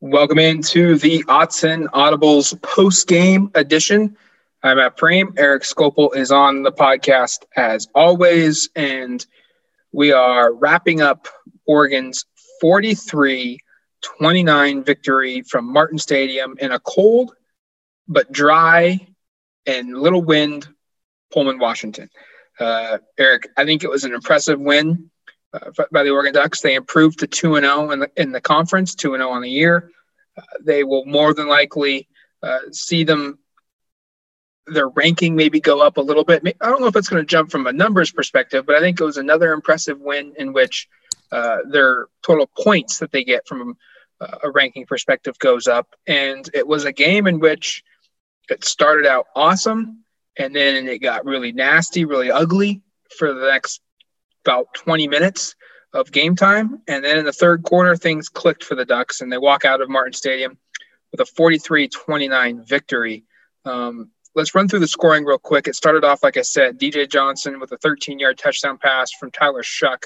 Welcome into the Autzen Audibles post game edition. I'm Matt Prehm. Eric Skopil is on the podcast as always, and we are wrapping up Oregon's 43 29 victory from Martin Stadium in a cold but dry and little wind Pullman, Washington. Uh, Eric, I think it was an impressive win uh, by the Oregon Ducks. They improved to 2 and 0 in the in the conference, 2 and 0 on the year. Uh, they will more than likely uh, see them their ranking maybe go up a little bit. I don't know if it's going to jump from a numbers perspective, but I think it was another impressive win in which uh, their total points that they get from uh, a ranking perspective goes up. And it was a game in which it started out awesome and then it got really nasty, really ugly for the next about 20 minutes of game time. And then in the third quarter, things clicked for the Ducks, and they walk out of Martin Stadium with a 43 29 victory. Um, let's run through the scoring real quick. It started off, like I said, DJ Johnson with a 13 yard touchdown pass from Tyler Shough,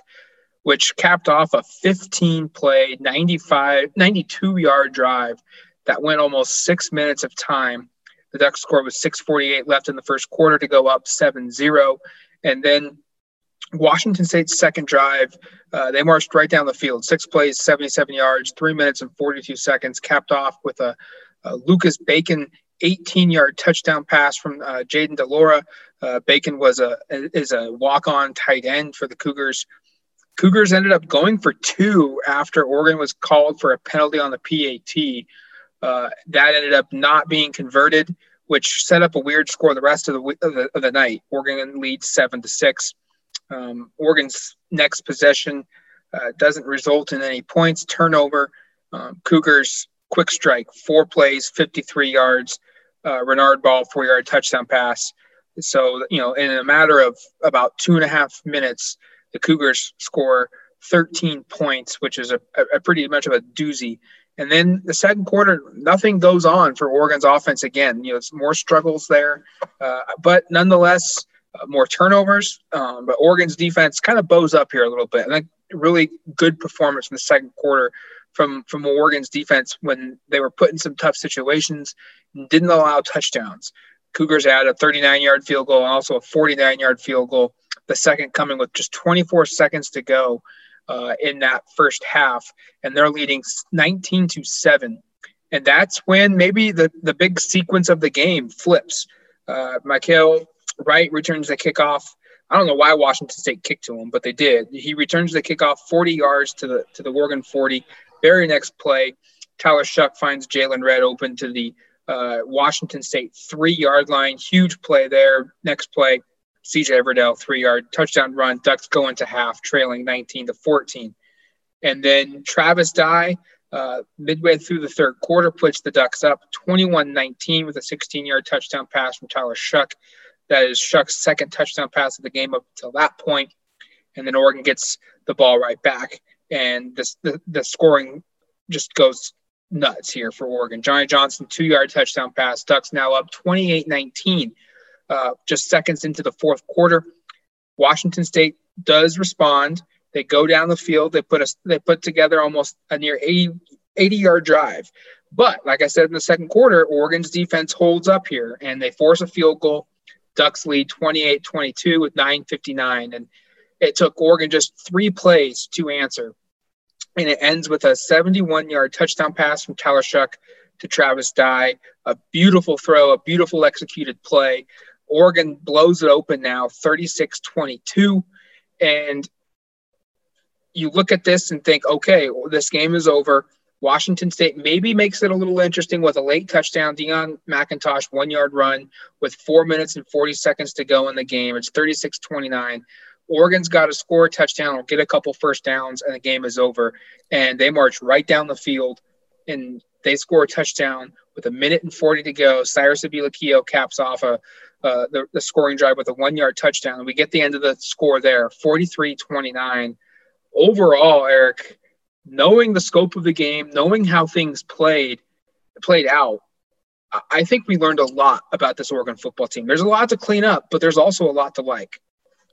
which capped off a 15 play, 95, 92 yard drive that went almost six minutes of time the Ducks score was 6:48 left in the first quarter to go up 7-0, and then Washington State's second drive, uh, they marched right down the field, six plays, 77 yards, three minutes and 42 seconds, capped off with a, a Lucas Bacon 18-yard touchdown pass from uh, Jayden de Laura. Uh, Bacon was a is a walk-on tight end for the Cougars. Cougars ended up going for two after Oregon was called for a penalty on the PAT. Uh, that ended up not being converted, which set up a weird score the rest of the of the, of the night. Oregon leads seven to six. Um, Oregon's next possession uh, doesn't result in any points. Turnover. Um, Cougars quick strike, four plays, 53 yards. Uh, Renard Bell, four yard touchdown pass. So, you know, in a matter of about two and a half minutes, the Cougars score 13 points, which is a, a pretty much of a doozy. And then the second quarter, nothing goes on for Oregon's offense again. You know, it's more struggles there, uh, but nonetheless, more turnovers. Um, but Oregon's defense kind of bows up here a little bit. And a really good performance in the second quarter from from Oregon's defense when they were put in some tough situations didn't allow touchdowns. Cougars had a 39 yard field goal and also a 49 yard field goal. The second coming with just 24 seconds to go uh, in that first half, and they're leading 19 to seven. And that's when maybe the, the big sequence of the game flips. Uh, Mykael Wright returns the kickoff. I don't know why Washington State kicked to him, but they did. He returns the kickoff 40 yards to the to the Oregon 40. Very next play, Tyler Shough finds Jaylon Redd open to the uh, Washington State three yard line. Huge play there. Next play, CJ Verdell three yard touchdown run. Ducks go into half, trailing 19 to 14. And then Travis Dye, uh, midway through the third quarter, puts the Ducks up 21 19 with a 16 yard touchdown pass from Tyler Shough. That is Shough's second touchdown pass of the game up until that point. And then Oregon gets the ball right back. And this, the, the scoring just goes nuts here for Oregon. Johnny Johnson, two yard touchdown pass. Ducks now up 28 19 uh, just seconds into the fourth quarter. Washington State does respond. They go down the field. They put a, they put together almost a near 80, 80 yard drive. But like I said in the second quarter, Oregon's defense holds up here and they force a field goal. Ducks lead 28 22 with 9.59. And it took Oregon just three plays to answer. And it ends with a 71 yard touchdown pass from Shough to Travis Dye. A beautiful throw, a beautiful executed play. Oregon blows it open now 36 22. And you look at this and think, okay, well, this game is over. Washington State maybe makes it a little interesting with a late touchdown, Deon McIntosh one yard run with four minutes and 40 seconds to go in the game. It's 36 29. Oregon's got to score a touchdown or get a couple first downs, and the game is over. And they march right down the field and they score a touchdown with a minute and 40 to go. Cyrus Habibi-Likio caps off a uh, the, the scoring drive with a one yard touchdown. and We get the end of the score there, 43 29. Overall, Eric, knowing the scope of the game, knowing how things played, played out, I think we learned a lot about this Oregon football team. There's a lot to clean up, but there's also a lot to like.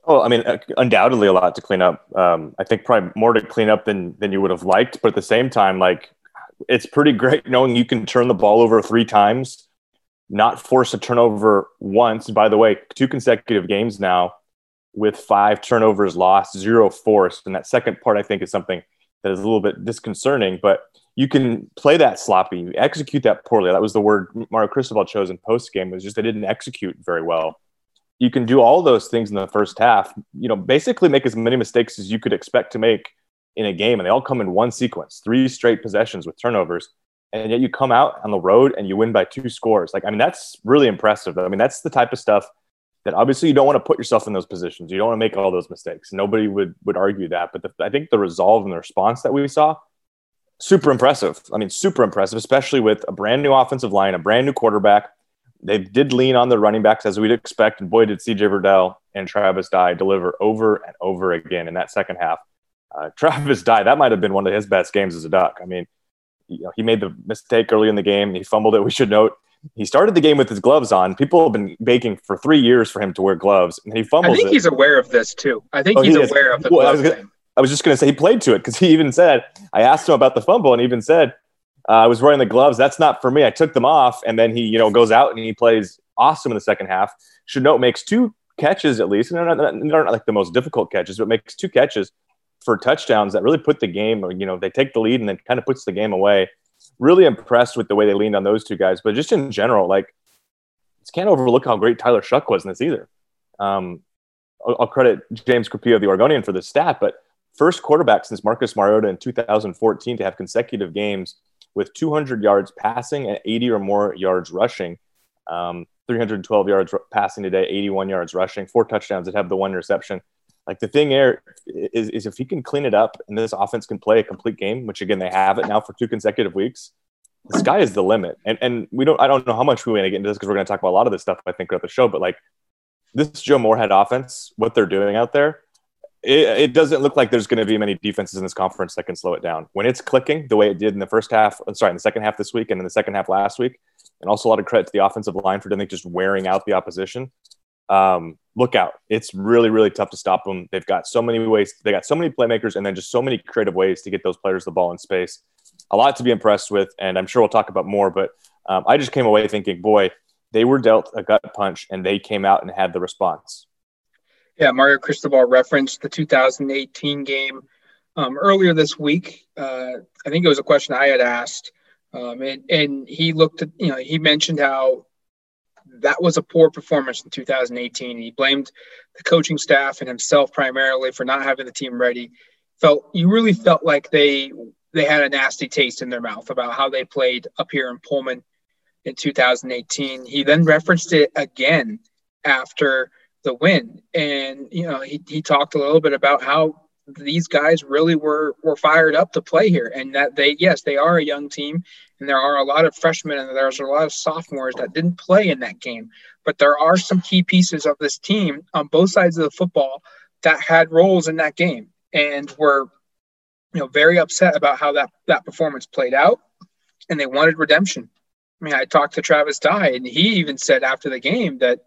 Oh, I mean, uh, undoubtedly a lot to clean up. Um, I think probably more to clean up than than you would have liked, but at the same time, like it's pretty great knowing you can turn the ball over three times, not force a turnover once. By the way, two consecutive games now with five turnovers lost, zero forced. And that second part, I think, is something that is a little bit disconcerting, but you can play that sloppy, execute that poorly. That was the word Mario Cristobal chose in post game, was just they didn't execute very well. You can do all those things in the first half, you know, basically make as many mistakes as you could expect to make in a game, and they all come in one sequence, three straight possessions with turnovers. And yet you come out on the road and you win by two scores. Like, I mean, that's really impressive. I mean, that's the type of stuff that obviously you don't want to put yourself in those positions. You don't want to make all those mistakes. Nobody would would argue that. But the, I think the resolve and the response that we saw, super impressive. I mean, super impressive, especially with a brand new offensive line, a brand new quarterback. They did lean on the running backs as we'd expect, and boy, did CJ Verdell and Travis Dye deliver over and over again in that second half. Uh, Travis Dye, that might have been one of his best games as a Duck. I mean, you know, he made the mistake early in the game. He fumbled it. We should note he started the game with his gloves on. People have been begging for three years for him to wear gloves, and he fumbles. I think it. he's aware of this too. I think oh, he's he aware of the well, I was, gonna, I was, just going to say he played to it because he even said I asked him about the fumble, and he even said uh, I was wearing the gloves. That's not for me. I took them off, and then he you know goes out and he plays awesome in the second half. Should note makes two catches at least, and they're not, they're not like the most difficult catches, but makes two catches for touchdowns that really put the game. You know, they take the lead and then kind of puts the game away. Really impressed with the way they leaned on those two guys, but just in general, like just can't overlook how great Tyler Shough was in this either. Um, I'll, I'll, credit James Crepea of the Oregonian for this stat, but first quarterback since Marcus Mariota in 2014 to have consecutive games with 200 yards passing and 80 or more yards rushing. Um, 312 yards passing today, 81 yards rushing, four touchdowns that have the one interception. Like the thing here is, is if he can clean it up and this offense can play a complete game, which again they have it now for two consecutive weeks, the sky is the limit. And and we don't I don't know how much we want to get into this because we're going to talk about a lot of this stuff I think throughout the show. But like this Joe Moorhead offense, what they're doing out there, it, it doesn't look like there's going to be many defenses in this conference that can slow it down. When it's clicking the way it did in the first half, uh, sorry, in the second half this week and in the second half last week, and also a lot of credit to the offensive line for I think just wearing out the opposition. Um, look out. It's really, really tough to stop them. They've got so many ways, they got so many playmakers and then just so many creative ways to get those players the ball in space a lot to be impressed with, and I'm sure we'll talk about more. But um, I just came away thinking, boy, they were dealt a gut punch, and they came out and had the response. Yeah, Mario Cristobal referenced the 2018 game um, earlier this week. Uh, I think it was a question I had asked, um, and, and he looked at, you know, he mentioned how that was a poor performance in 2018. He blamed the coaching staff and himself primarily for not having the team ready. Felt you really felt like they they had a nasty taste in their mouth about how they played up here in Pullman in 2018. He then referenced it again after the win. And, you know, he, he talked a little bit about how these guys really were were fired up to play here and that they yes they are a young team and there are a lot of freshmen and there's a lot of sophomores that didn't play in that game but there are some key pieces of this team on both sides of the football that had roles in that game and were you know, very upset about how that that performance played out, and they wanted redemption. I mean, I talked to Travis Dye, and he even said after the game that,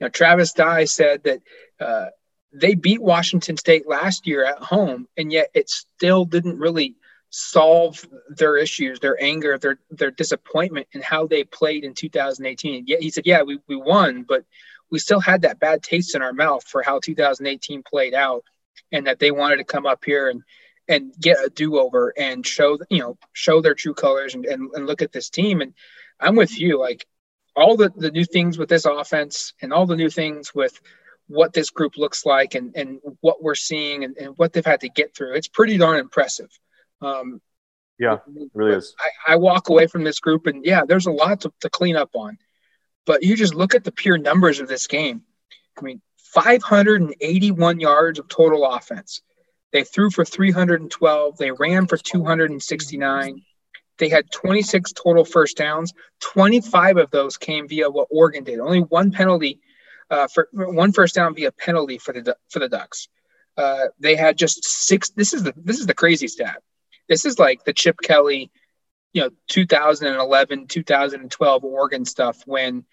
you know, Travis Dye said that uh, they beat Washington State last year at home, and yet it still didn't really solve their issues, their anger, their their disappointment in how they played in 2018. Yeah, he said, yeah, we, we won, but we still had that bad taste in our mouth for how 2018 played out, and that they wanted to come up here and and get a do-over and show you know show their true colors and, and, and look at this team and i'm with you like all the, the new things with this offense and all the new things with what this group looks like and, and what we're seeing and, and what they've had to get through it's pretty darn impressive um, yeah it really is I, I, walk away from this group and yeah there's a lot to, to clean up on but you just look at the pure numbers of this game i mean 581 yards of total offense they threw for 312. They ran for 269. They had 26 total first downs. 25 of those came via what Oregon did. Only one penalty uh, for one first down via penalty for the for the Ducks. Uh, they had just six. This is the this is the crazy stat. This is like the Chip Kelly, you know, 2011, 2012 Oregon stuff when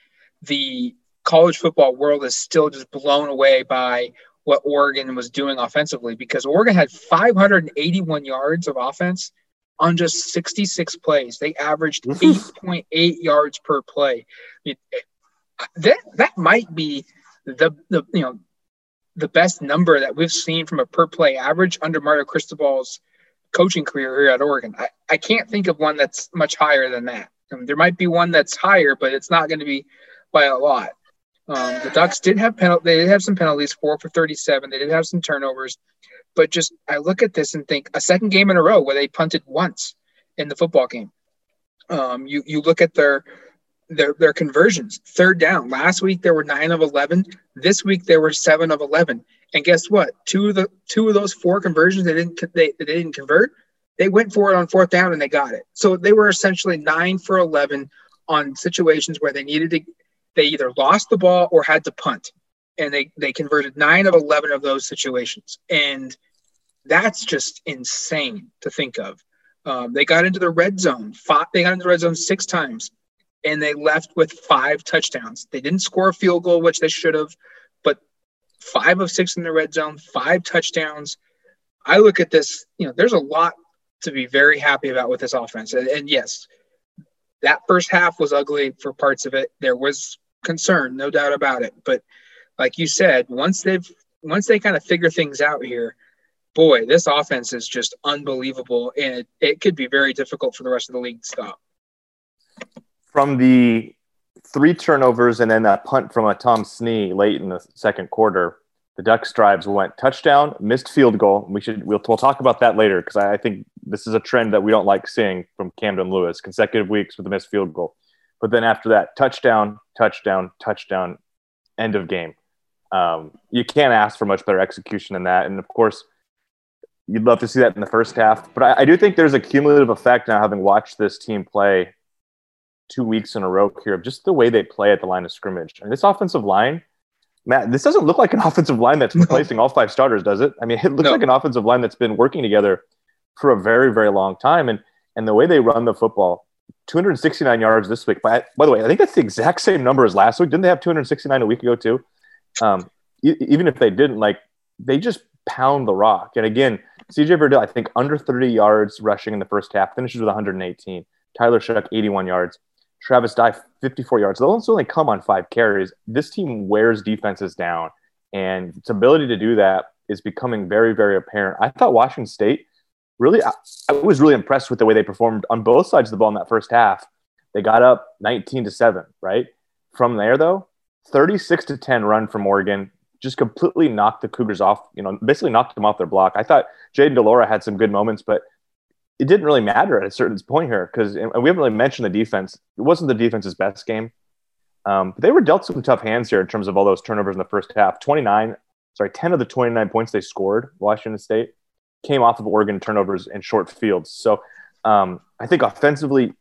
the college football world is still just blown away by what Oregon was doing offensively because Oregon had 581 yards of offense on just 66 plays. They averaged 8.8 yards per play. It, it, that that might be the the you know the best number that we've seen from a per play average under Mario Cristobal's coaching career here at Oregon. I, I can't think of one that's much higher than that. Um, there might be one that's higher, but it's not going to be by a lot. Um, the Ducks did have penalty. They did have some penalties, four for 37. They did have some turnovers, but just I look at this and think a second game in a row where they punted once in the football game. Um, you you look at their their their conversions, third down. Last week there were nine of 11. This week there were seven of 11. And guess what? Two of the two of those four conversions they didn't they, they didn't convert. They went for it on fourth down and they got it. So they were essentially nine for 11 on situations where they needed to they either lost the ball or had to punt. And they, they converted nine of 11 of those situations. And that's just insane to think of. Um, they got into the red zone. Five, they got into the red zone six times, and they left with five touchdowns. They didn't score a field goal, which they should have, but five of six in the red zone, five touchdowns. I look at this. You know, there's a lot to be very happy about with this offense. And, and yes, that first half was ugly for parts of it. There was concern, no doubt about it. But like you said, once they've once they kind of figure things out here, boy, this offense is just unbelievable, and it, it could be very difficult for the rest of the league to stop. From the three turnovers and then that punt from a Tom Snee late in the second quarter, the Ducks drives went touchdown, missed field goal. We should we'll, we'll talk about that later because I, I, think this is a trend that we don't like seeing from Camden Lewis consecutive weeks with a missed field goal. But then after that, touchdown, touchdown, touchdown, end of game. Um, you can't ask for much better execution than that. And of course, you'd love to see that in the first half. But I, I do think there's a cumulative effect now, having watched this team play two weeks in a row here, of just the way they play at the line of scrimmage. I mean, this offensive line Matt, this doesn't look like an offensive line that's replacing all five starters, does it? I mean, it looks no. like an offensive line that's been working together for a very, very long time. And and the way they run the football, 269 yards this week. By, by the way, I think that's the exact same number as last week. Didn't they have 269 a week ago too? Um, e- even if they didn't, like they just pound the rock. And again, CJ Verdell, I think under 30 yards rushing in the first half, finishes with 118. Tyler Shough, 81 yards. Travis Dye, 54 yards. Those only come on five carries. This team wears defenses down, and its ability to do that is becoming very, very apparent. I thought Washington State really, I, I was really impressed with the way they performed on both sides of the ball in that first half. They got up 19 to 7, right? From there, though, 36 to 10 run from Oregon just completely knocked the Cougars off, you know, basically knocked them off their block. I thought Jayden de Laura had some good moments, but it didn't really matter at a certain point here because we haven't really mentioned the defense. It wasn't the defense's best game. Um, but they were dealt some tough hands here in terms of all those turnovers in the first half. 29, sorry, 10 of the 29 points they scored, Washington State, came off of Oregon turnovers and short fields. So um, I think offensively,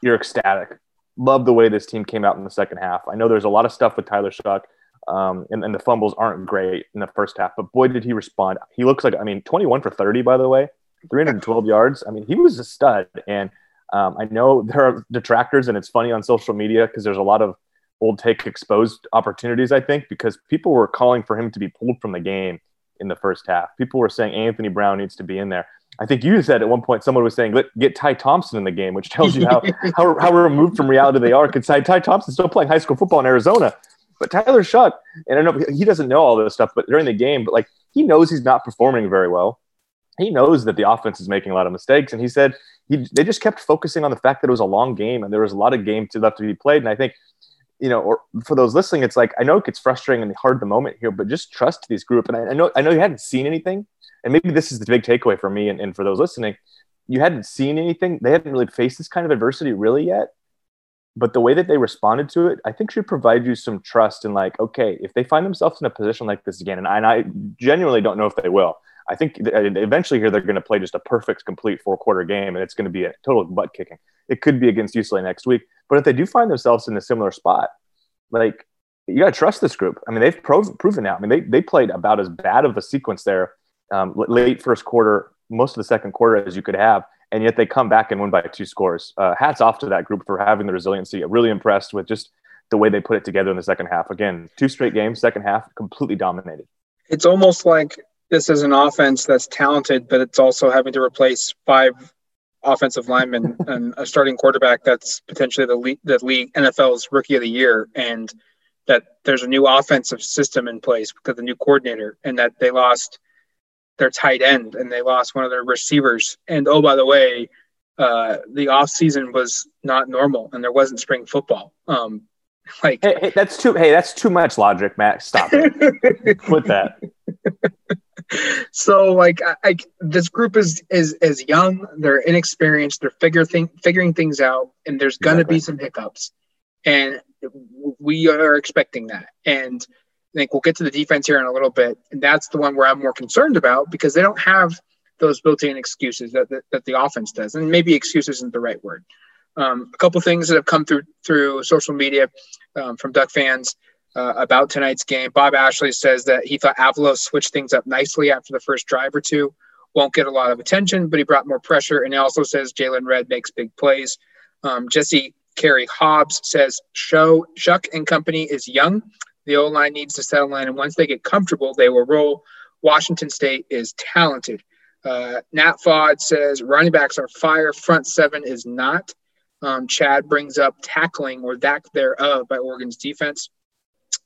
you're ecstatic. Love the way this team came out in the second half. I know there's a lot of stuff with Tyler Shough, um, and, and the fumbles aren't great in the first half, but boy, did he respond. He looks like, I mean, 21 for 30, by the way. 312 yards. I mean, he was a stud. And um, I know there are detractors, and it's funny on social media because there's a lot of old take exposed opportunities, I think, because people were calling for him to be pulled from the game in the first half. People were saying Anthony Brown needs to be in there. I think you said at one point someone was saying, Let, get Ty Thompson in the game, which tells you how, how, how removed from reality they are. Because Ty, Ty Thompson's still playing high school football in Arizona. But Tyler Shough, and I know he doesn't know all this stuff, but during the game, but like he knows he's not performing very well he knows that the offense is making a lot of mistakes. And he said he, they just kept focusing on the fact that it was a long game and there was a lot of game to left to be played. And I think, you know, or for those listening, it's like I know it gets frustrating and hard the moment here, but just trust these group. And I, I know I know you hadn't seen anything, and maybe this is the big takeaway for me and, and for those listening. You hadn't seen anything. They hadn't really faced this kind of adversity really yet. But the way that they responded to it, I think should provide you some trust in like, okay, if they find themselves in a position like this again, and I, and I genuinely don't know if they will, I think eventually here they're going to play just a perfect, complete four quarter game, and it's going to be a total butt kicking. It could be against UCLA next week, but if they do find themselves in a similar spot, like you got to trust this group. I mean, they've pro- proven now. I mean, they they played about as bad of a sequence there, um, late first quarter, most of the second quarter as you could have, and yet they come back and win by two scores. Uh, hats off to that group for having the resiliency. I'm really impressed with just the way they put it together in the second half. Again, two straight games, second half, completely dominated. It's almost like this is an offense that's talented, but it's also having to replace five offensive linemen and a starting quarterback that's potentially the league, the league NFL's rookie of the year, and that there's a new offensive system in place because the new coordinator, and that they lost their tight end and they lost one of their receivers. And oh, by the way, uh, the off season was not normal and there wasn't spring football. Um, like hey, hey, that's too hey that's too much logic, Matt. Stop it. Quit that. So like I, I, this group is is is young they're inexperienced they're figure thing, figuring things out and there's gonna exactly. be some hiccups. And we are expecting that. And i think we'll get to the defense here in a little bit and that's the one where i'm more concerned about because they don't have those built-in excuses that, that, that the offense does and maybe excuse isn't the right word. Um, a couple things that have come through through social media um, from duck fans uh, about tonight's game. Bob Ashley says that he thought Avalos switched things up nicely after the first drive or two. Won't get a lot of attention, but he brought more pressure. And he also says Jaylon Redd makes big plays. Um, Jesse Carey Hobbs says Show Shough and company is young. The O line needs to settle in, and once they get comfortable, they will roll. Washington State is talented. Uh, Nat Fod says running backs are fire, front seven is not. Um, Chad brings up tackling or lack thereof by Oregon's defense.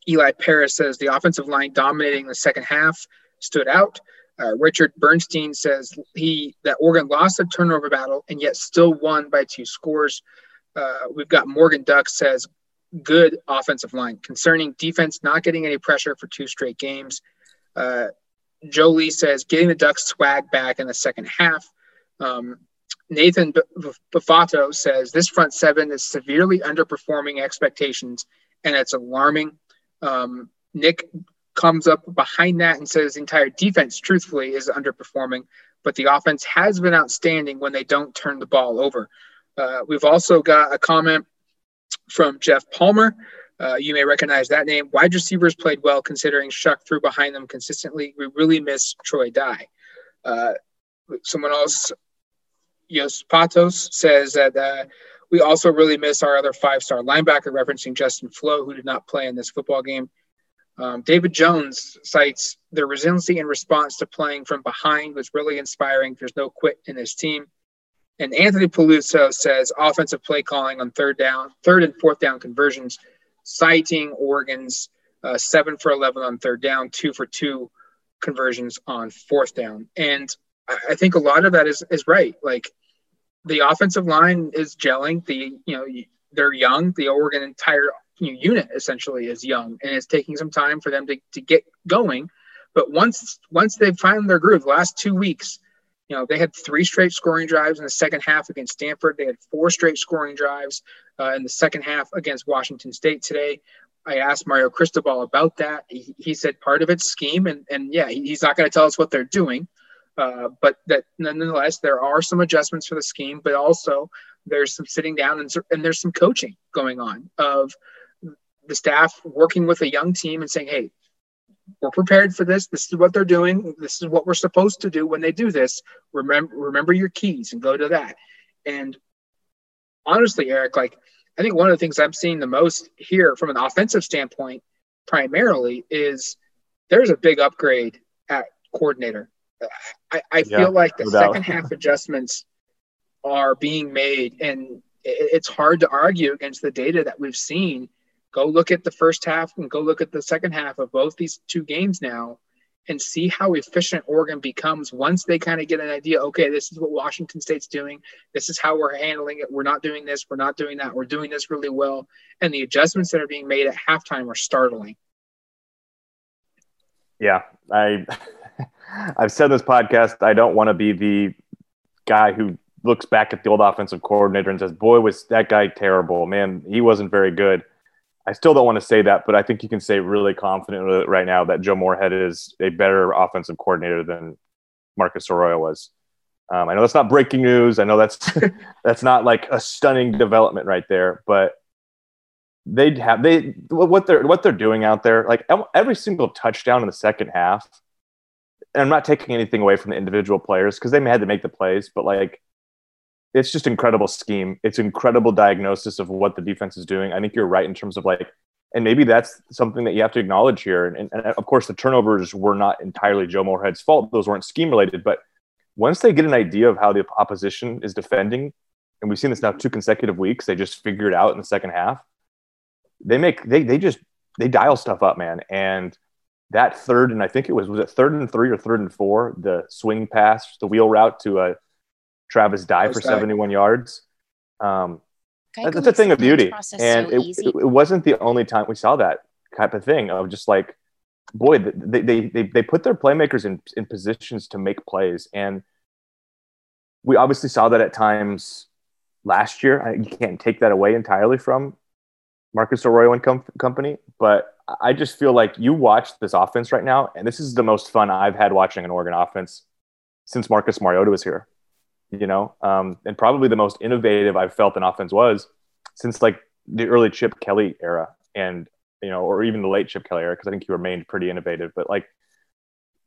Eli Paris says the offensive line dominating the second half stood out. Uh, Richard Bernstein says he that Oregon lost the turnover battle and yet still won by two scores. Uh, we've got Morgan Duck says good offensive line concerning defense not getting any pressure for two straight games. Uh, Joe Lee says getting the Ducks swag back in the second half. Um, Nathan Bufato says this front seven is severely underperforming expectations and it's alarming. Um, Nick comes up behind that and says the entire defense, truthfully, is underperforming, but the offense has been outstanding when they don't turn the ball over. Uh, we've also got a comment from Jeff Palmer. Uh, you may recognize that name. Wide receivers played well considering Shough threw behind them consistently. We really miss Troy Dye. Uh, someone else, Yos Patos, says that uh, we also really miss our other five star linebacker, referencing Justin Flowe, who did not play in this football game. Um, David Jones cites their resiliency in response to playing from behind was really inspiring. There's no quit in his team. And Anthony Peluso says offensive play calling on third down, third and fourth down conversions, citing Oregon's uh, seven for 11 on third down, two for two conversions on fourth down. And I think a lot of that is, is right. Like the offensive line is gelling. The you know they're young. The Oregon entire you know, unit essentially is young, and it's taking some time for them to, to get going. But once once they've found their groove, the last two weeks, you know they had three straight scoring drives in the second half against Stanford. They had four straight scoring drives uh, in the second half against Washington State today. I asked Mario Cristobal about that. He, he said part of it's scheme, and and yeah, he's not going to tell us what they're doing. Uh, but that nonetheless, there are some adjustments for the scheme, but also there's some sitting down and, and there's some coaching going on of the staff working with a young team and saying, hey, we're prepared for this. This is what they're doing. This is what we're supposed to do when they do this. Remember, remember your keys and go to that. And honestly, Eric, like I think one of the things I'm seeing the most here from an offensive standpoint, primarily, is there's a big upgrade at coordinator. I, I feel like the second half adjustments are being made, and it's hard to argue against the data that we've seen. Go look at the first half and go look at the second half of both these two games now and see how efficient Oregon becomes once they kind of get an idea okay, this is what Washington State's doing. This is how we're handling it. We're not doing this. We're not doing that. We're doing this really well. And the adjustments that are being made at halftime are startling. Yeah, I I've said this podcast, I don't want to be the guy who looks back at the old offensive coordinator and says, "Boy, was that guy terrible, man. He wasn't very good." I still don't want to say that, but I think you can say really confidently right now that Joe Moorhead is a better offensive coordinator than Marcus Arroyo was. Um, I know that's not breaking news. I know that's that's not like a stunning development right there, but they'd have they what they're what they're doing out there. Like every single touchdown in the second half and I'm not taking anything away from the individual players because they had to make the plays, but like it's just incredible scheme. It's incredible diagnosis of what the defense is doing. I think you're right in terms of like, and maybe that's something that you have to acknowledge here. And, and, and of course, the turnovers were not entirely Joe Moorhead's fault; those weren't scheme related. But once they get an idea of how the opposition is defending, and we've seen this now two consecutive weeks, they just figure it out in the second half. They make they they just they dial stuff up, man. And that third and I think it was was it third and three or third and four, the swing pass, the wheel route to a uh, Travis Dye for 71 yards. Um, that's a thing of beauty, and so it, it, it wasn't the only time we saw that type of thing of just like boy, they, they, they, they put their playmakers in, in positions to make plays. And we obviously saw that at times last year. I, you can't take that away entirely from Marcus Arroyo and com- company. But I just feel like you watch this offense right now, and this is the most fun I've had watching an Oregon offense since Marcus Mariota was here. You know, um, and probably the most innovative I've felt an offense was since like the early Chip Kelly era. And you know, or even the late Chip Kelly era, because I think he remained pretty innovative. But like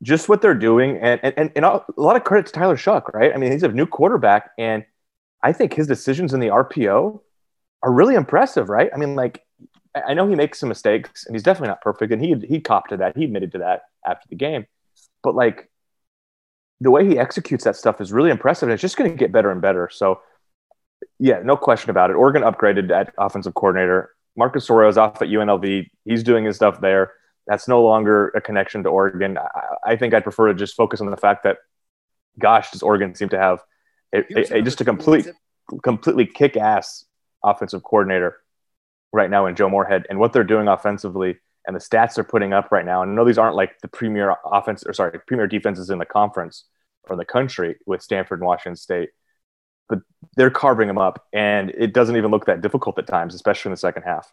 just what they're doing, and and and a lot of credit to Tyler Shough, right? I mean, he's a new quarterback, and I think his decisions in the RPO are really impressive, right? I mean, like I know he makes some mistakes, and he's definitely not perfect, and he he copped to that. He admitted to that after the game, but like the way he executes that stuff is really impressive, and it's just going to get better and better. So, yeah, no question about it. Oregon upgraded at offensive coordinator. Marcus is off at UNLV. He's doing his stuff there. That's no longer a connection to Oregon. I, I think I'd prefer to just focus on the fact that, gosh, does Oregon seem to have a, a, a just a complete, completely kick-ass offensive coordinator right now in Joe Moorhead and what they're doing offensively and the stats they're putting up right now. And I know these aren't like the premier offense or sorry, premier defenses in the conference or the country with Stanford and Washington State but they're carving them up, and it doesn't even look that difficult at times, especially in the second half.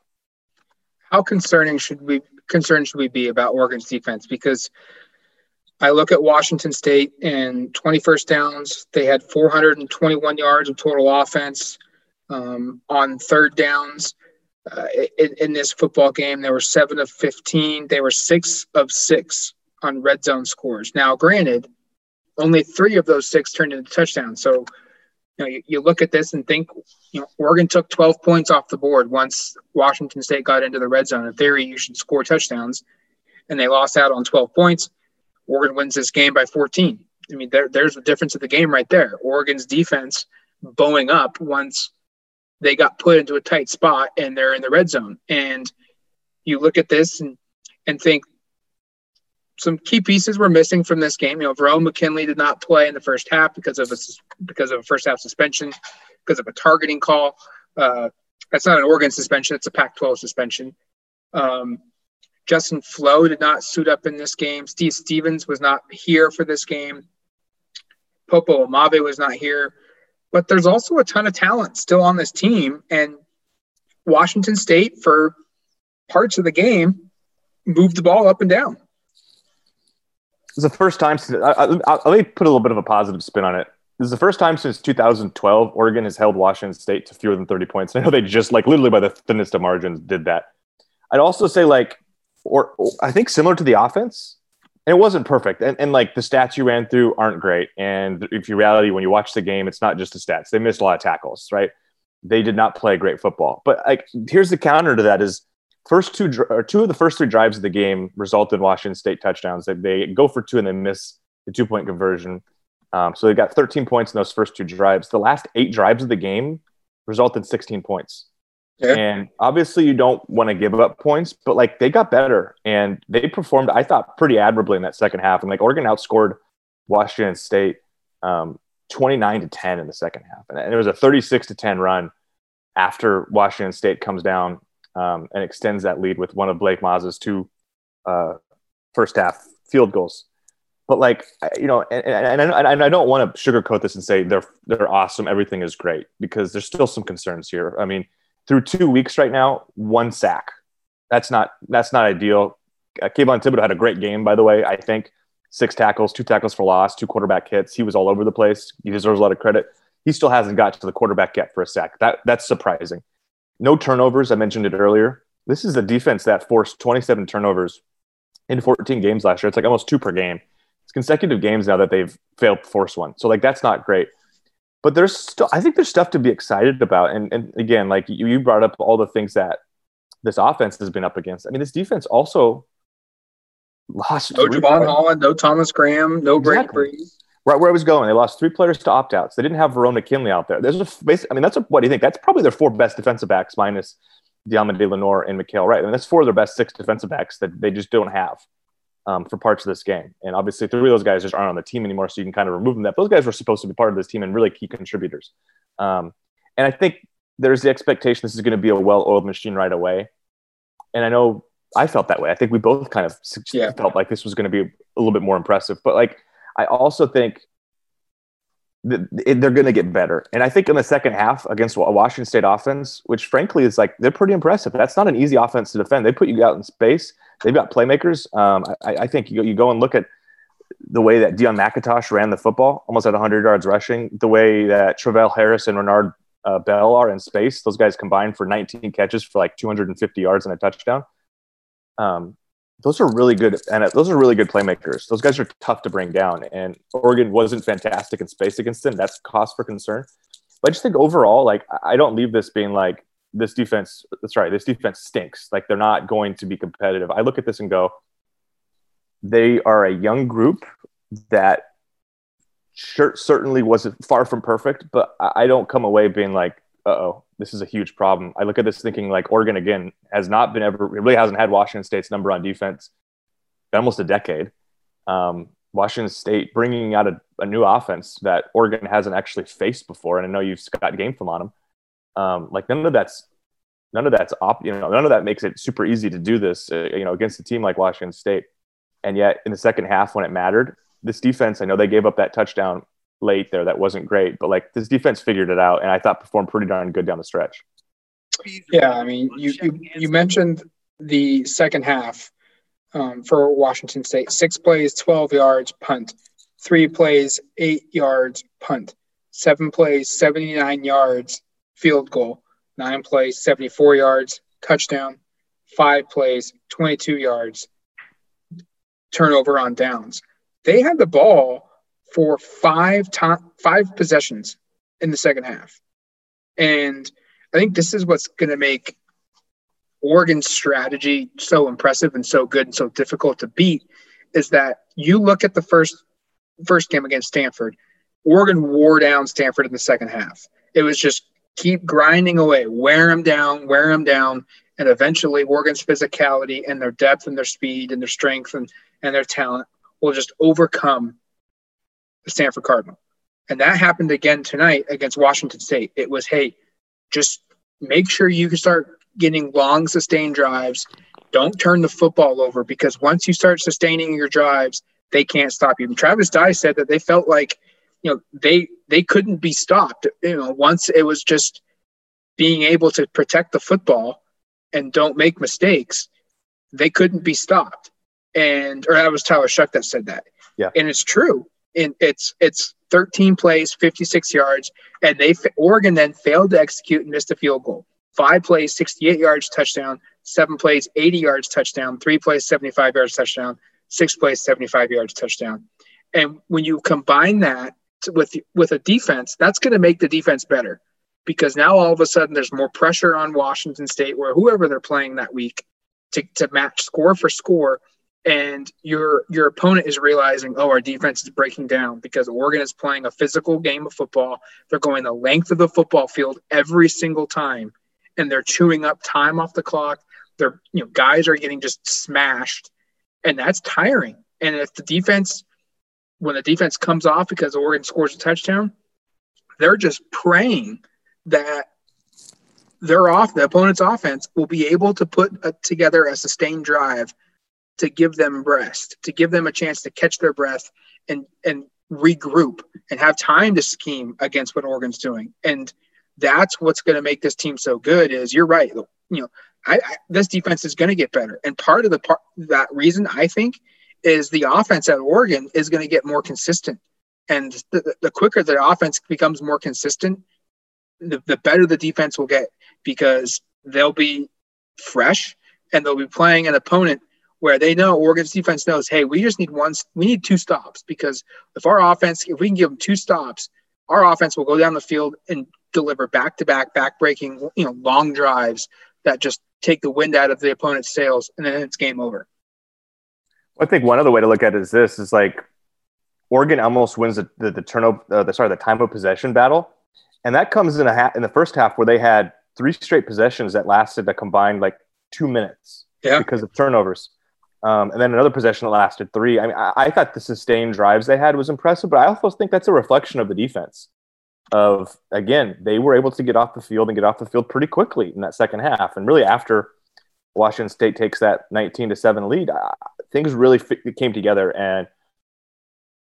How concerning should we concerned should we be about Oregon's defense? Because I look at Washington State and 21st downs, they had 421 yards of total offense um, on third downs. Uh, in, in, this football game, they were seven of 15. They were six of six on red zone scores. Now, granted, only three of those six turned into touchdowns. So you know, you, you, look at this and think, you know, Oregon took 12 points off the board once Washington State got into the red zone. In theory, you should score touchdowns, and they lost out on 12 points. Oregon wins this game by 14. I mean, there, there's the difference of the game right there. Oregon's defense bowing up once they got put into a tight spot and they're in the red zone. And you look at this and, and think some key pieces were missing from this game. You know, Verone McKinley did not play in the first half because of a because of a first half suspension, because of a targeting call. Uh, that's not an Oregon suspension; it's a Pac-12 suspension. Um, Justin Flowe did not suit up in this game. Steve Stephens was not here for this game. Popo Aumavae was not here. But there's also a ton of talent still on this team, and Washington State for parts of the game moved the ball up and down. It's the first time since. I, I, let me put a little bit of a positive spin on it. This is the first time since 2012 Oregon has held Washington State to fewer than 30 points. I know they just like literally by the thinnest of margins did that. I'd also say like, or, or I think similar to the offense, and it wasn't perfect. And, and like the stats you ran through aren't great. And if you reality, when you watch the game, it's not just the stats. They missed a lot of tackles, right? They did not play great football. But like, here's the counter to that: is first two or two of the first three drives of the game resulted in Washington State touchdowns. They, they go for two and they miss the two point conversion. Um, so they got 13 points in those first two drives. The last eight drives of the game resulted in 16 points. And obviously, you don't want to give up points, but like they got better and they performed, I thought, pretty admirably in that second half. And like Oregon outscored Washington State um, 29 to 10 in the second half. And it was a 36 to 10 run after Washington State comes down um, and extends that lead with one of Blake Mazza's two uh, first half field goals. But like you know, and, and, and I don't want to sugarcoat this and say they're they're awesome, everything is great because there's still some concerns here. I mean, through two weeks right now, one sack. That's not that's not ideal. Uh, Kayvon Thibodeaux had a great game, by the way. I think six tackles, two tackles for loss, two quarterback hits. He was all over the place. He deserves a lot of credit. He still hasn't got to the quarterback yet for a sack. That that's surprising. No turnovers. I mentioned it earlier. This is a defense that forced 27 turnovers in 14 games last year. It's like almost two per game. It's consecutive games now that they've failed to force one. So like that's not great. But there's still, I think there's stuff to be excited about. And and again, like you, you brought up all the things that this offense has been up against. I mean, this defense also lost. No Jevon Holland, no Thomas Graham, no exactly. Breeze. right where I was going. They lost three players to opt outs. They didn't have Verone McKinley out there. There's a basic, I mean, that's a, what do you think? That's probably their four best defensive backs minus Deommodore Lenoir and Mykael Wright. I mean, that's four of their best six defensive backs that they just don't have um, for parts of this game. And obviously, three of those guys just aren't on the team anymore, so you can kind of remove them. That those guys were supposed to be part of this team and really key contributors. Um, and I think there's the expectation this is going to be a well-oiled machine right away. And I know I felt that way. I think we both kind of yeah. felt like this was going to be a little bit more impressive. But like, I also think they're going to get better. And I think in the second half against Washington State offense, which frankly is like they're pretty impressive. That's not an easy offense to defend. They put you out in space. They've got playmakers. Um, I, I, think you, you go and look at the way that Deon McIntosh ran the football, almost at 100 yards rushing. The way that Travell Harris and Renard uh, Bell are in space. Those guys combined for 19 catches for like 250 yards and a touchdown. Um, those are really good and those are really good playmakers. Those guys are tough to bring down. And Oregon wasn't fantastic in space against them. That's cause for concern. But I just think overall, like I don't leave this being like this defense. That's right. This defense stinks. Like they're not going to be competitive. I look at this and go, they are a young group that sure, certainly wasn't far from perfect, but I don't come away being like, oh, this is a huge problem. I look at this thinking like Oregon again has not been ever, really hasn't had Washington State's number on defense almost a decade. Um, Washington State bringing out a, a, new offense that Oregon hasn't actually faced before, and I know you've got game film on them. Um, like none of that's none of that's op, you know, none of that makes it super easy to do this, uh, you know, against a team like Washington State. And yet, in the second half, when it mattered, this defense, I know they gave up that touchdown late there that wasn't great, but like this defense figured it out and I thought performed pretty darn good down the stretch. Yeah, I mean, you you, you mentioned the second half um, for Washington State: six plays, twelve yards, punt; three plays, eight yards, punt; seven plays, seventy-nine yards, field goal; nine plays, seventy-four yards, touchdown; five plays, twenty-two yards, turnover on downs. They had the ball for five time, five possessions in the second half. And I think this is what's going to make Oregon's strategy so impressive and so good and so difficult to beat is that you look at the first first game against Stanford, Oregon wore down Stanford in the second half. It was just keep grinding away, wear them down, wear them down, and eventually Oregon's physicality and their depth and their speed and their strength and, and their talent will just overcome the Stanford Cardinal. And that happened again tonight against Washington State. It was, hey, just make sure you can start getting long sustained drives. Don't turn the football over because once you start sustaining your drives, they can't stop you. And Travis Dye said that they felt like, you know, they they couldn't be stopped. You know, once it was just being able to protect the football and don't make mistakes, they couldn't be stopped. And or that was Tyler Shough that said that. Yeah. And it's true in it's it's 13 plays, 56 yards, and they Oregon then failed to execute and missed a field goal. Five plays, 68 yards, touchdown. Seven plays, 80 yards, touchdown. Three plays, 75 yards, touchdown. Six plays, 75 yards, touchdown. And when you combine that with with a defense, that's going to make the defense better because now all of a sudden there's more pressure on Washington State or whoever they're playing that week to, to match score for score and your your opponent is realizing, oh, our defense is breaking down because Oregon is playing a physical game of football. They're going the length of the football field every single time, and they're chewing up time off the clock. They're you know guys are getting just smashed, and that's tiring. And if the defense, when the defense comes off because Oregon scores a touchdown, they're just praying that their off the opponent's offense will be able to put a, together a sustained drive to give them rest, to give them a chance to catch their breath and and regroup and have time to scheme against what Oregon's doing. And that's what's going to make this team so good. Is you're right. You know, I, I this defense is going to get better, and part of the part that reason I think is the offense at Oregon is going to get more consistent. And the, the quicker the offense becomes more consistent, the, the better the defense will get because they'll be fresh and they'll be playing an opponent where they know Oregon's defense knows, hey, we just need one, we need two stops because if our offense, if we can give them two stops, our offense will go down the field and deliver back to back, back breaking, you know, long drives that just take the wind out of the opponent's sails, and then it's game over. I think one other way to look at it is this: is like Oregon almost wins the the, the turnover, uh, the sorry, the time of possession battle, and that comes in a ha- in the first half where they had three straight possessions that lasted a combined like two minutes Yeah. because of turnovers. Um, and then another possession that lasted three. I mean, I, I thought the sustained drives they had was impressive, but I also think that's a reflection of the defense. Of again, they were able to get off the field and get off the field pretty quickly in that second half, and really after Washington State takes that 19 to seven lead, uh, things really came together. And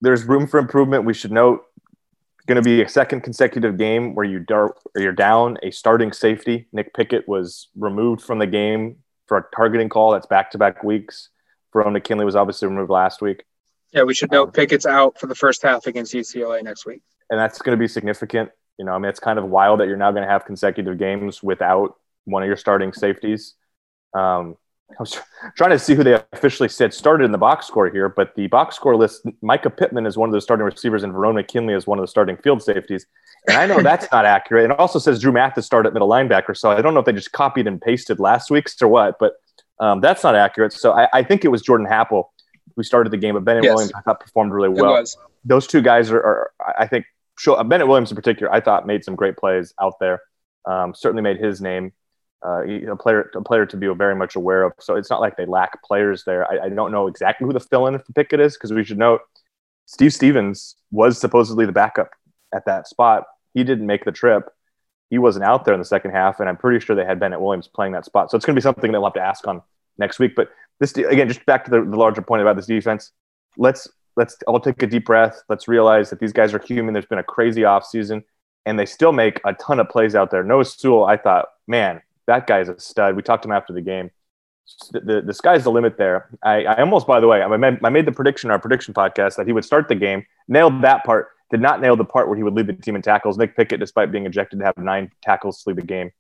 there's room for improvement. We should note going to be a second consecutive game where you dar- you're down a starting safety. Nick Pickett was removed from the game for a targeting call. That's back to back weeks. Verone McKinley was obviously removed last week, Yeah, we should note Pickett's out for the first half against UCLA next week. and that's going to be significant. You know, I mean, it's kind of wild that you're now going to have consecutive games without one of your starting safeties. Um, I was trying to see who they officially said started in the box score here, but the box score list, Mycah Pittman is one of the starting receivers, and Verone McKinley is one of the starting field safeties. And I know that's not accurate. It also says Dru Mathis started at middle linebacker, so I don't know if they just copied and pasted last week's or what, but um, that's not accurate. So I, I think it was Jordan Happel who started the game, but Bennett Yes. Williams I thought performed really well those two guys are, are I think, show, Bennett Williams in particular, I thought made some great plays out there. Um, certainly made his name uh, a player, a player to be very much aware of. So it's not like they lack players there. I, I don't know exactly who the fill-in for Pickett is because we should note Steve Stephens was supposedly the backup at that spot. He didn't make the trip. He wasn't out there in the second half, and I'm pretty sure they had Bennett Williams playing that spot. So it's going to be something they'll have to ask on next week. But this again, just back to the, the larger point about this defense. Let's let's all take a deep breath. Let's realize that these guys are human. There's been a crazy offseason, and they still make a ton of plays out there. Noah Sewell, I thought, man, that guy's a stud. We talked to him after the game. The, the, the sky's the limit there. I, I almost, by the way, I made, I made the prediction in our prediction podcast that he would start the game, nailed that part, did not nail the part where he would lead the team in tackles. Nick Pickett, despite being ejected, to have nine tackles to lead the game.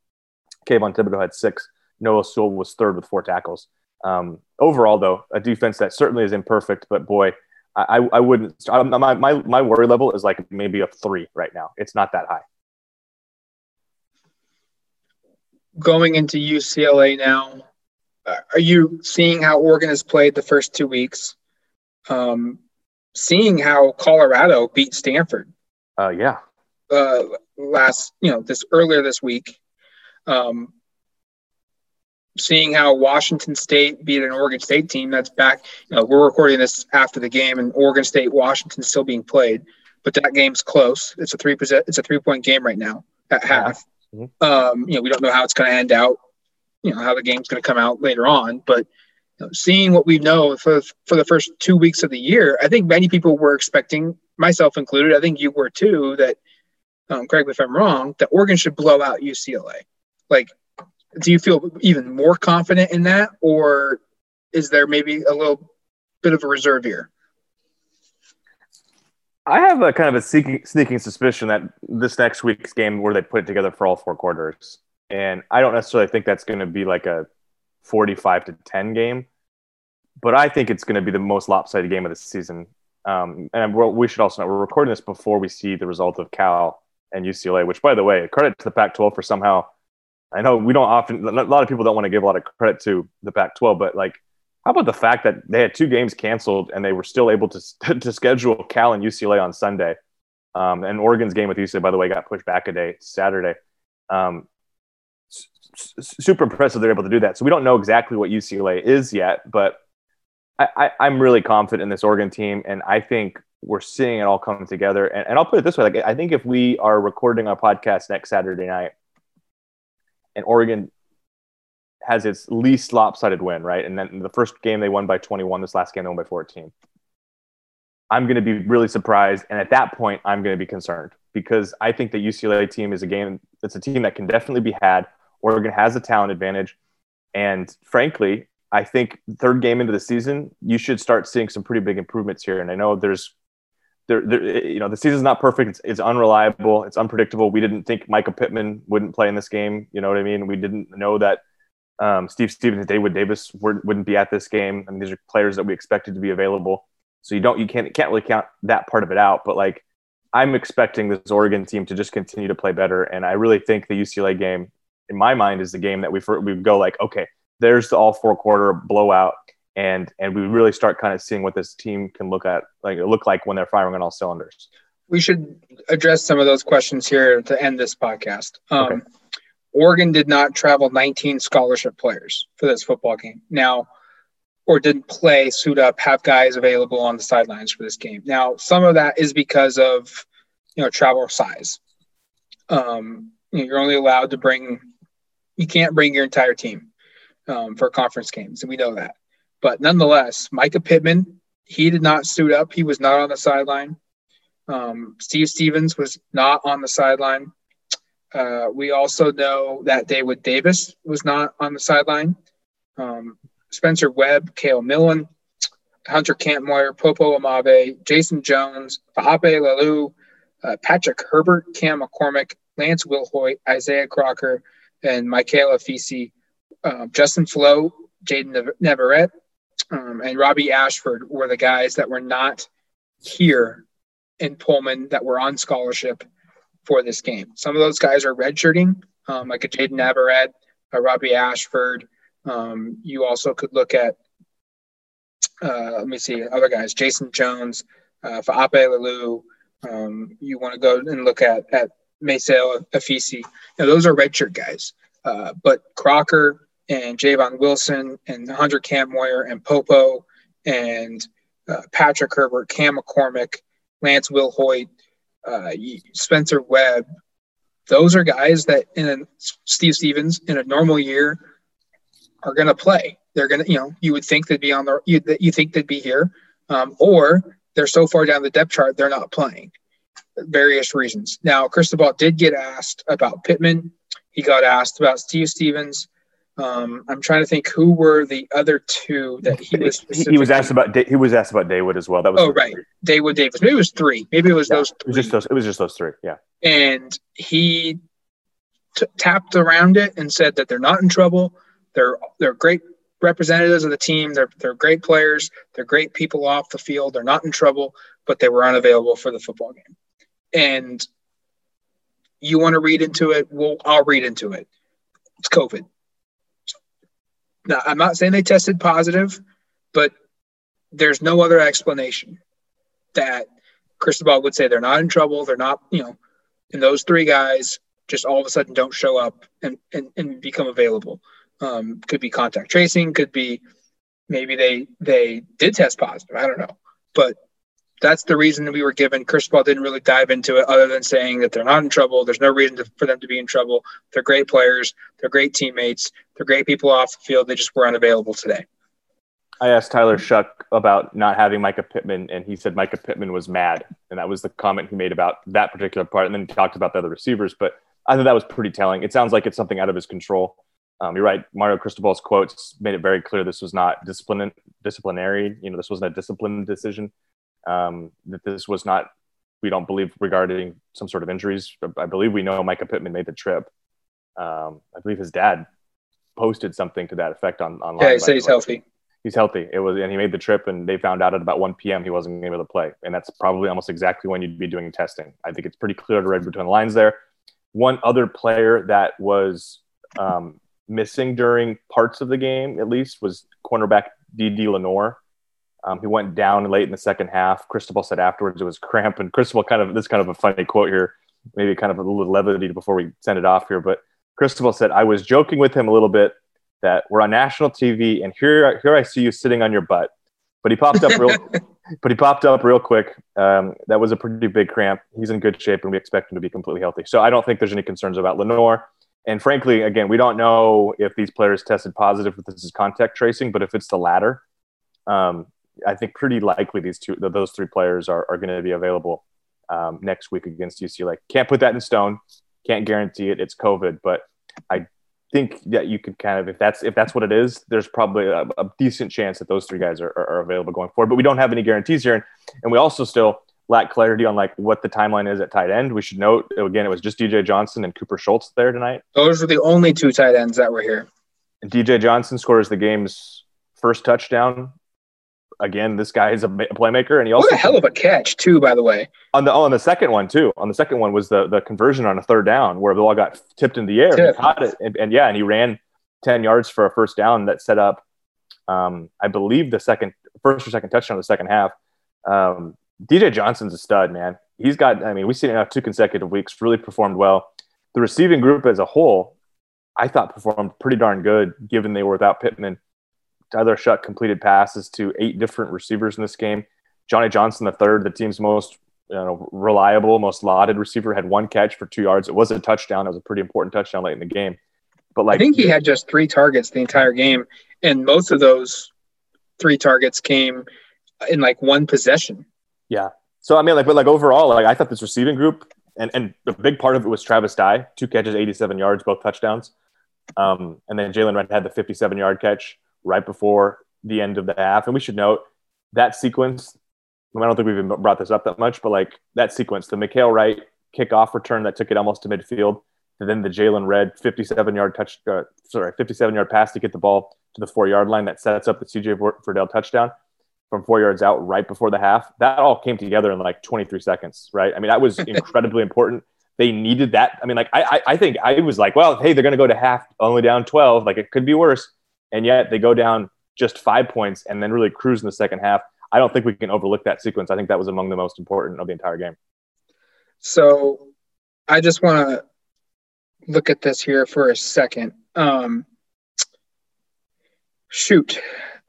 Kayvon Thibodeau had six. Noah Sewell was third with four tackles. Um, overall, though, a defense that certainly is imperfect, but boy, I, I wouldn't. I, my, my, my worry level is like maybe a three right now. It's not that high. Going into UCLA now, uh, are you seeing how Oregon has played the first two weeks? Um, seeing how Colorado beat Stanford Uh, yeah. uh, last, you know, this earlier this week. Um, seeing how Washington State beat an Oregon State team that's back. You know, we're recording this after the game, and Oregon State Washington still being played, but that game's close. It's a three. It's a three point game right now at half. Mhm. Um, you know, we don't know how it's going to end out. You know how the game's going to come out later on, but you know, seeing what we know for for the first two weeks of the year, I think many people were expecting, myself included. I think you were too. That um, me if I'm wrong. That Oregon should blow out UCLA. Like, do you feel even more confident in that, or is there maybe a little bit of a reserve here? I have a kind of a sneaking, sneaking suspicion that this next week's game where they put it together for all four quarters, and I don't necessarily think that's going to be like a forty-five to ten game, but I think it's going to be the most lopsided game of the season. Um, and we should also know we're recording this before we see the result of Cal and UCLA, which, by the way, credit to the Pac-12 for somehow. I know we don't often. A lot of people don't want to give a lot of credit to the Pac-12, but like how about the fact that they had two games canceled and they were still able to to schedule Cal and UCLA on Sunday? Um, and Oregon's game with UCLA, by the way, got pushed back a day, Saturday. Um, super impressive they're able to do that. So we don't know exactly what UCLA is yet, but I, I'm really confident in this Oregon team, and I think we're seeing it all come together. And, and I'll put it this way: like I think if we are recording our podcast next Saturday night, and Oregon has its least lopsided win, right? And then the first game they won by 21, this last game they won by 14. I'm going to be really surprised. And at that point, I'm going to be concerned because I think the UCLA team is a game, it's a team that can definitely be had. Oregon has a talent advantage. And frankly, I think third game into the season, you should start seeing some pretty big improvements here. And I know there's, there, there you know, the season's not perfect. It's, it's unreliable. It's unpredictable. We didn't think Michael Pittman wouldn't play in this game. You know what I mean? We didn't know that um, Steve Stephens Daewood Davis wouldn't be at this game. I mean, these are players that we expected to be available. So you don't, you can't, can't really count that part of it out. But like, I'm expecting this Oregon team to just continue to play better, and I really think the UCLA game, in my mind, is the game that we we go like, okay, there's the all four quarter blowout, and and we really start kind of seeing what this team can look at like look like when they're firing on all cylinders. We should address some of those questions here to end this podcast. Um, okay. Oregon did not travel 19 scholarship players for this football game. Now, or didn't play, suit up, have guys available on the sidelines for this game. Now, some of that is because of you know travel size. Um, you're only allowed to bring, you can't bring your entire team um, for conference games, and we know that. But nonetheless, Mycah Pittman, he did not suit up. He was not on the sideline. Um, Steve Stephens was not on the sideline. Uh, we also know that Daewood Davis was not on the sideline. Um, Spencer Webb, Cale Millen, Hunter Kampmoyer, Popo Aumavae, Jason Jones, Fahape Lelu, uh, Patrick Herbert, Cam McCormick, Lance Wilhoit, Isaiah Crocker, and Michaela Fisi, uh, Justin Flowe, Jaden Neverett, um, and Robbie Ashford were the guys that were not here in Pullman that were on scholarship for this game. Some of those guys are redshirting, um, like a Jaden Navarette, a Robbie Ashford. Um, you also could look at, uh, let me see, other guys, Jason Jones, uh, Fa'ape Lelu. Um, you want to go and look at at Maysale Afisi. Now, those are redshirt guys. Uh, but Crocker and Javon Wilson and Hunter Kampmoyer and Popo and uh, Patrick Herbert, Cam McCormick, Lance Will Wilhoit, uh, Spencer Webb. Those are guys that in a, Steve Stephens in a normal year are going to play. They're going to, you know, you would think they'd be on the, you, you think they'd be here, um, or they're so far down the depth chart they're not playing. Various reasons. Now, Cristobal did get asked about Pittman. He got asked about Steve Stephens. Um, I'm trying to think who were the other two that he was. He was asked about. he was asked about Daewood as well. That was. Oh right, Daewood Davis. Maybe it was three. Maybe it was yeah, those. Three. It was just those. It was just those three. Yeah. And he t- tapped around it and said that they're not in trouble. They're they're great representatives of the team. They're they're great players. They're great people off the field. They're not in trouble, but they were unavailable for the football game. And you want to read into it? Well, I'll read into it. It's COVID. Now, I'm not saying they tested positive, but there's no other explanation that Cristobal would say they're not in trouble. They're not, you know, and those three guys just all of a sudden don't show up and, and, and become available. Um, could be contact tracing, could be maybe they they did test positive. I don't know, but that's the reason that we were given. Cristobal didn't really dive into it other than saying that they're not in trouble. There's no reason to, for them to be in trouble. They're great players. They're great teammates. They're great people off the field. They just were unavailable today. I asked Tyler Shough about not having Mycah Pittman, and he said Mycah Pittman was mad. And that was the comment he made about that particular part. And then he talked about the other receivers. But I thought that was pretty telling. It sounds like it's something out of his control. Um, you're right. Mario Cristobal's quotes made it very clear this was not discipline, disciplinary. You know, this wasn't a disciplined decision um, that this was not, we don't believe regarding some sort of injuries. I believe we know Mycah Pittman made the trip. Um, I believe his dad posted something to that effect on online. Yeah, he said he's healthy. He's healthy. It was, and he made the trip, and they found out at about 1 p.m. he wasn't able to play, and that's probably almost exactly when you'd be doing testing. I think it's pretty clear to read between the lines there. One other player that was um, missing during parts of the game, at least, was cornerback DD Lenoir. Um, he went down late in the second half. Cristobal said afterwards it was cramp, and Cristobal kind of this kind of a funny quote here, maybe kind of a little levity before we send it off here. But Cristobal said I was joking with him a little bit that we're on national TV, and here here I see you sitting on your butt. But he popped up real, but he popped up real quick. Um, that was a pretty big cramp. He's in good shape, and we expect him to be completely healthy. So I don't think there's any concerns about Lenoir. And frankly, again, we don't know if these players tested positive if this is contact tracing, but if it's the latter, um, I think pretty likely these two, those three players are, are going to be available um, next week against UCLA. Can't put that in stone. Can't guarantee it. It's COVID, but I think that you could kind of, if that's if that's what it is, there's probably a, a decent chance that those three guys are, are, available going forward. But we don't have any guarantees here, and, and we also still lack clarity on like what the timeline is at tight end. We should note again, it was just DJ Johnson and Cooper Schultz there tonight. Those are the only two tight ends that were here. And DJ Johnson scores the game's first touchdown again, this guy is a playmaker, and he also what a hell of a catch too, by the way. On the oh, on the second one too. On the second one was the the conversion on a third down where the ball got tipped in the air. And caught it, and, and, yeah, and he ran ten yards for a first down that set up Um, I believe the second, first or second touchdown of the second half. Um, DJ Johnson's a stud, man. He's got, I mean, we've seen it now two consecutive weeks, really performed well. The receiving group as a whole, I thought performed pretty darn good given they were without Pittman. Tyler Shough completed passes to eight different receivers in this game. Johnny Johnson, the third, the team's most you know, reliable, most lauded receiver, had one catch for two yards. It was a touchdown. It was a pretty important touchdown late in the game. But like, I think he had just three targets the entire game, and most of those three targets came in like one possession. Yeah. So I mean, like, but like overall, like I thought this receiving group, and and a big part of it was Travis Dye, two catches, 87 yards, both touchdowns. Um, and then Jaylon Redd had the 57 yard catch right before the end of the half. And we should note that sequence. I don't think we've even brought this up that much, but like that sequence, the Mykael Wright kickoff return that took it almost to midfield, and then the Jaylon Redd 57 yard touch, uh, sorry, 57 yard pass to get the ball to the four yard line that sets up the CJ Verdell touchdown from four yards out right before the half. That all came together in like 23 seconds, right? I mean, that was incredibly important. They needed that. I mean, like I, I think I was like, well, hey, they're going to go to half only down 12. Like it could be worse and yet they go down just five points and then really cruise in the second half. I don't think we can overlook that sequence. I think that was among the most important of the entire game. So I just want to look at this here for a second. Um, shoot.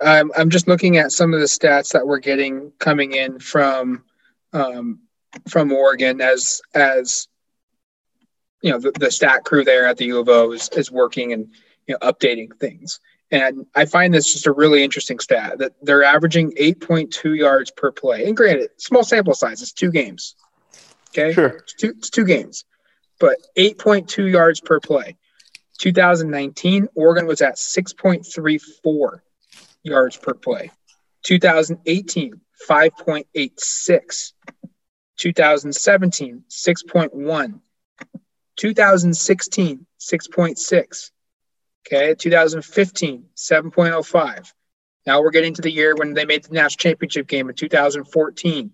I'm, I'm just looking at some of the stats that we're getting coming in from um, from Oregon as as you know the, the stat crew there at the U of O is, is working and you know updating things. And I find this just a really interesting stat that they're averaging 8.2 yards per play. And granted, small sample size, it's two games. Okay. Sure. It's two, it's two games, but 8.2 yards per play. 2019, Oregon was at 6.34 yards per play. 2018, 5.86. 2017, 6.1. 2016, 6.6. Okay, 2015, 7.05. Now we're getting to the year when they made the national championship game in 2014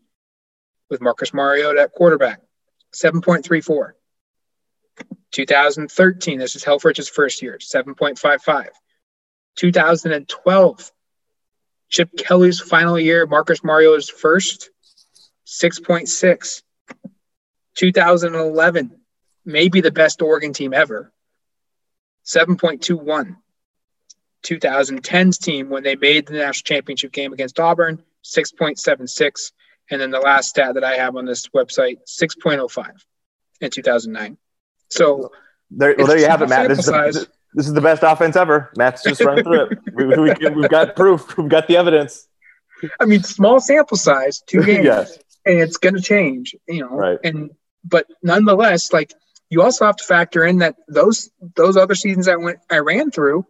with Marcus Mariota at quarterback, 7.34. 2013, this is Helfrich's first year, 7.55. 2012, Chip Kelly's final year, Marcus Mariota's first, 6.6. 2011, maybe the best Oregon team ever, 7.21. 2010's team, when they made the national championship game against Auburn, 6.76. And then the last stat that I have on this website, 6.05 in 2009. So there, well, there you have it, Matt. This is, the, this is, the, best offense ever. Matt's just running through it. We, we, we've got proof. We've got the evidence. I mean, small sample size, two games, yes. and it's going to change, you know. Right. And but nonetheless, like you also have to factor in that those those other seasons that went I ran through,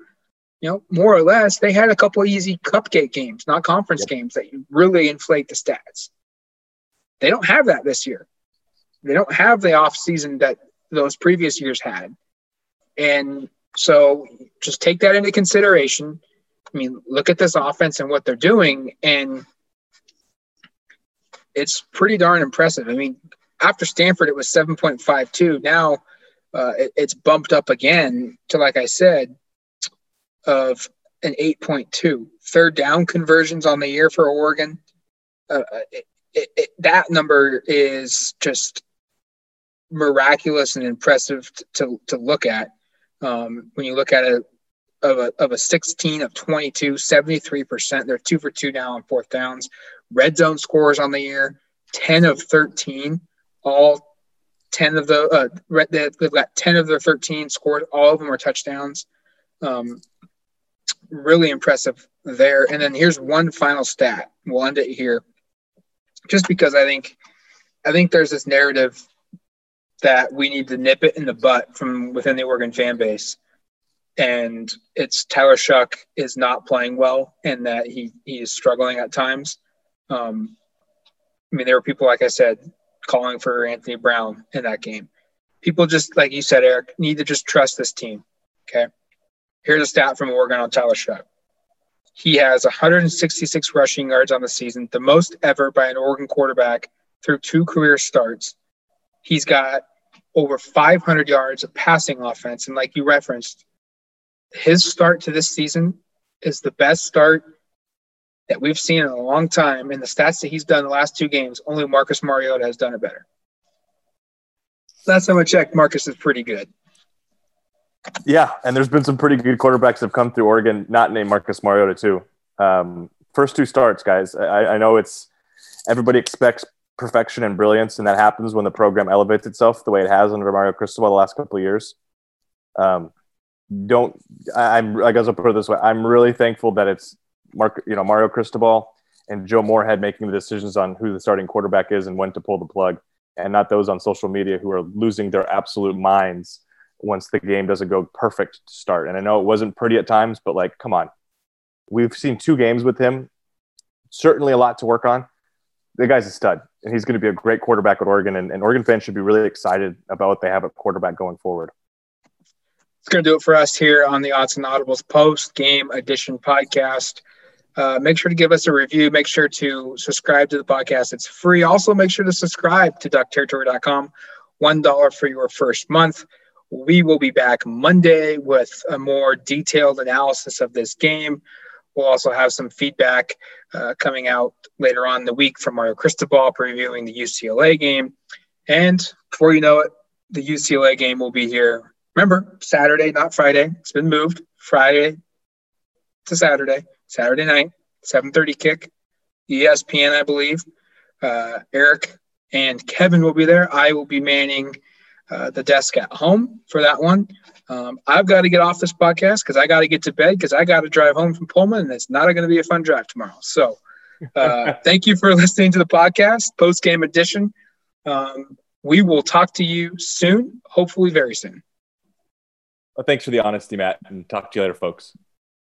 you know, more or less, they had a couple easy cupcake games, not conference yep. games that you really inflate the stats. They don't have that this year. They don't have the off season that those previous years had. And so just take that into consideration. I mean, look at this offense and what they're doing, and it's pretty darn impressive. I mean, after Stanford, it was 7.52. Now uh, it, it's bumped up again to, like I said, of an 8.2. Third down conversions on the year for Oregon. Uh, it, it, that number is just miraculous and impressive to, to look at. Um, when you look at it of a, of a 16 of 22, 73%. They're two for two now on fourth downs. Red zone scores on the year, 10 of 13 all 10 of the uh, they've got 10 of their 13 scored. All of them are touchdowns. Um, really impressive there. And then here's one final stat. We'll end it here. Just because i think i think there's this narrative that we need to nip it in the butt from within the oregon fan base. And it's Tyler Shough is not playing well and that he, he is struggling at times. Um, i mean there were people like i said calling for Anthony Brown in that game. People just, like you said, Eric, need to just trust this team. Okay. Here's a stat from Oregon on Tyler Shough. He has 166 rushing yards on the season, the most ever by an Oregon quarterback through two career starts. He's got over 500 yards of passing offense. And like you referenced, his start to this season is the best start that we've seen in a long time. In the stats that he's done the last two games, only Marcus Mariota has done it better. Last time I checked, Marcus is pretty good. Yeah, and there's been some pretty good quarterbacks that have come through Oregon, not named Marcus Mariota too. Um, first two starts, guys. I, I know it's everybody expects perfection and brilliance, and that happens when the program elevates itself the way it has under Mario Cristobal the last couple of years. Um, don't I'm I guess I'll put it this way. I'm really thankful that it's Mark, you know, Mario Cristobal and Joe Moorhead making the decisions on who the starting quarterback is and when to pull the plug, and not those on social media who are losing their absolute minds once the game doesn't go perfect to start. And I know it wasn't pretty at times, but like, come on, we've seen two games with him. Certainly a lot to work on. The guy's a stud, and he's going to be a great quarterback at Oregon. And, and Oregon fans should be really excited about what they have at quarterback going forward. It's going to do it for us here on the Odds and Audibles post game edition podcast. Uh, make sure to give us a review. Make sure to subscribe to the podcast. It's free. Also, make sure to subscribe to duckterritory.com. $1 for your first month. We will be back Monday with a more detailed analysis of this game. We'll also have some feedback uh, coming out later on the week from Mario Cristobal previewing the UCLA game. And before you know it, the UCLA game will be here. Remember, Saturday, not Friday. It's been moved. Friday to Saturday, Saturday night, 7:30 kick, ESPN, I believe. Uh, Eric and Kevin will be there. I will be manning uh, the desk at home for that one. Um, I've got to get off this podcast because I got to get to bed because I got to drive home from Pullman and it's not going to be a fun drive tomorrow. So uh, thank you for listening to the podcast, post game edition. Um, we will talk to you soon, hopefully very soon. Well, thanks for the honesty, Matt, and talk to you later, folks.